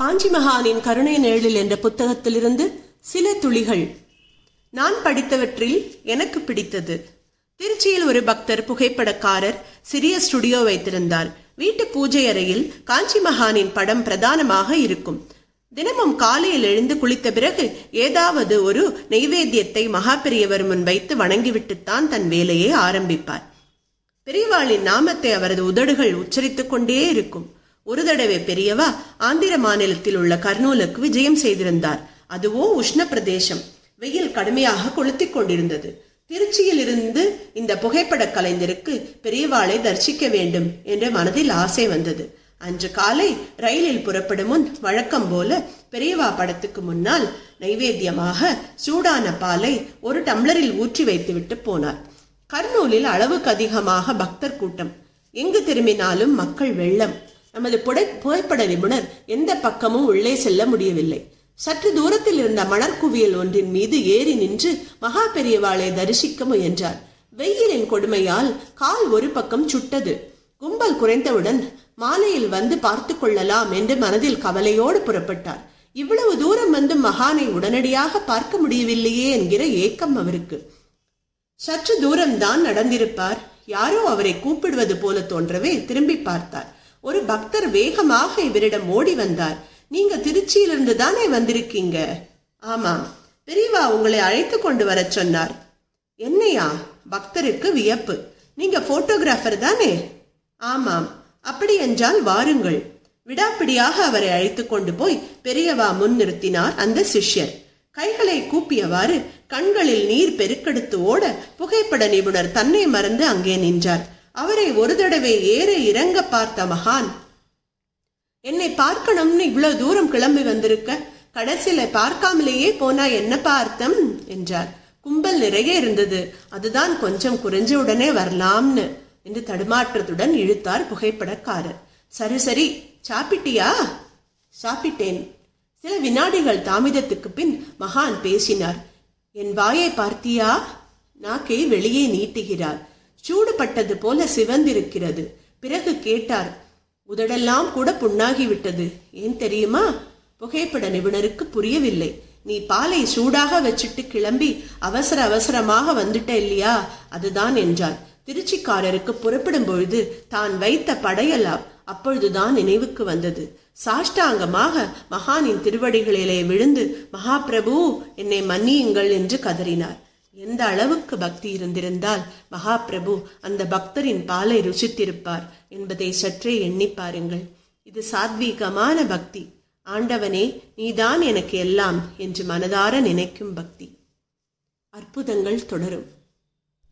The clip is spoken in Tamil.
காஞ்சி மகானின் கருணை நிழலில் என்ற புத்தகத்திலிருந்து சில துளிகள். நான் படித்தவற்றில் எனக்கு பிடித்தது. திருச்சியில் ஒரு பக்தர் புகைப்படக்காரர் சிறிய ஸ்டுடியோ வைத்திருந்தார். வீட்டு பூஜை அறையில் காஞ்சி மகானின் படம் பிரதானமாக இருக்கும். தினமும் காலையில் எழுந்து குளித்த பிறகு ஏதாவது ஒரு நெய்வேத்தியத்தை மகா பெரியவர் முன் வைத்து வணங்கிவிட்டுத்தான் தன் வேலையை ஆரம்பிப்பார். பெரியவாளின் நாமத்தை அவரது உதடுகள் உச்சரித்துக் கொண்டே இருக்கும். ஒரு தடவை பெரியவா ஆந்திர மாநிலத்தில் உள்ள கர்னூலுக்கு விஜயம் செய்திருந்தார். அதுவோ உஷ்ண பிரதேசம். வெயில் கடுமையாக கொளுத்திக் கொண்டிருந்தது. திருச்சியில் இருந்து இந்த புகைப்பட கலைஞருக்கு பெரியவாளை தரிசிக்க வேண்டும் என்ற மனதில் ஆசை வந்தது. அன்று காலை ரயிலில் புறப்படும் முன் வழக்கம் போல பெரியவா படத்துக்கு முன்னால் நைவேத்தியமாக சூடான பாலை ஒரு டம்ளரில் ஊற்றி வைத்துவிட்டு போனார். கர்னூலில் அளவுக்கு அதிகமாக பக்தர் கூட்டம். எங்கு திரும்பினாலும் மக்கள் வெள்ளம். நமது புடை புகைப்பட நிபுணர் எந்த பக்கமும் உள்ளே செல்ல முடியவில்லை. சற்று தூரத்தில் இருந்த மணற்குவியல் ஒன்றின் மீது ஏறி நின்று மகா பெரியவாளை தரிசிக்க முயன்றார். வெயிலின் கொடுமையால் கால் ஒரு பக்கம் சுட்டது. கும்பல் குறைந்தவுடன் மாலையில் வந்து பார்த்து கொள்ளலாம் என்று மனதில் கவலையோடு புறப்பட்டார். இவ்வளவு தூரம் வந்து மகானை உடனடியாக பார்க்க முடியவில்லையே என்கிற ஏக்கம் அவருக்கு. சற்று தூரம்தான் நடந்திருப்பார். யாரோ அவரை கூப்பிடுவது போல தோன்றவே திரும்பி பார்த்தார். ஒரு பக்தர் வேகமாக இவரிடம் ஓடி வந்தார். நீங்க திருச்சியிலிருந்து தானே வந்திருக்கீங்க? ஆமாம் பெரியவா உங்களை அழைத்து கொண்டு வரச் சொன்னார். என்னையா? பக்தருக்கு வியப்பு. நீங்க போட்டோகிராஃபர் தானே? ஆமாம். அப்படி என்றால் வாருங்கள். விடாப்பிடியாக அவரை அழைத்து கொண்டு போய் பெரியவா முன் நிறுத்தினார் அந்த சிஷ்யர். கைகளை கூப்பியவாறு கண்களில் நீர் பெருக்கெடுத்து ஓட புகைப்பட நிபுணர் தன்னை மறந்து அங்கே நின்றார். அவரை ஒரு தடவை ஏற இறங்க பார்த்த மகான் என்னை பார்க்கணும்னு இவ்வளவு தூரம் கிளம்பி வந்திருக்க? கடைசியில பார்க்காமலேயே போனா என்ன பார்த்தம்? என்றார். கும்பல் நிறைய இருந்தது. அதுதான் கொஞ்சம் குறைஞ்ச உடனே வரலாம்னு என்று தடுமாற்றத்துடன் இழுத்தார் புகைப்படக்காரர். சரி சரி சாப்பிட்டியா? சாப்பிட்டேன். சில வினாடிகள் தாமிதத்துக்கு பின் மகான் பேசினார். என் வாயை பார்த்தியா? நாக்கை வெளியே நீட்டுகிறார். சூடுபட்டது போல சிவந்திருக்கிறது. பிறகு கேட்டார் உதடெல்லாம் கூட புண்ணாகிவிட்டது. ஏன் தெரியுமா? புகைப்பட நிபுணருக்கு புரியவில்லை. நீ பாலை சூடாக வச்சுட்டு கிளம்பி அவசர அவசரமாக வந்துட்ட இல்லையா? அதுதான் என்றார். திருச்சிக்காரருக்கு புறப்படும் பொழுது தான் வைத்த படையெல்லாம் அப்பொழுதுதான் நினைவுக்கு வந்தது. சாஷ்டாங்கமாக மகானின் திருவடிகளிலே விழுந்து மகாபிரபு என்னை மன்னியுங்கள் என்று கதறினார். எந்த அளவுக்கு பக்தி இருந்திருந்தால் மகாபிரபு அந்த பக்தரின் பாலை ருசித்திருப்பார் என்பதை சற்றே எண்ணி பாருங்கள். இது சாத்வீகமான பக்தி. ஆண்டவனே நீதான் எனக்கு எல்லாம் என்று மனதார நினைக்கும் பக்தி. அற்புதங்கள் தொடரும்.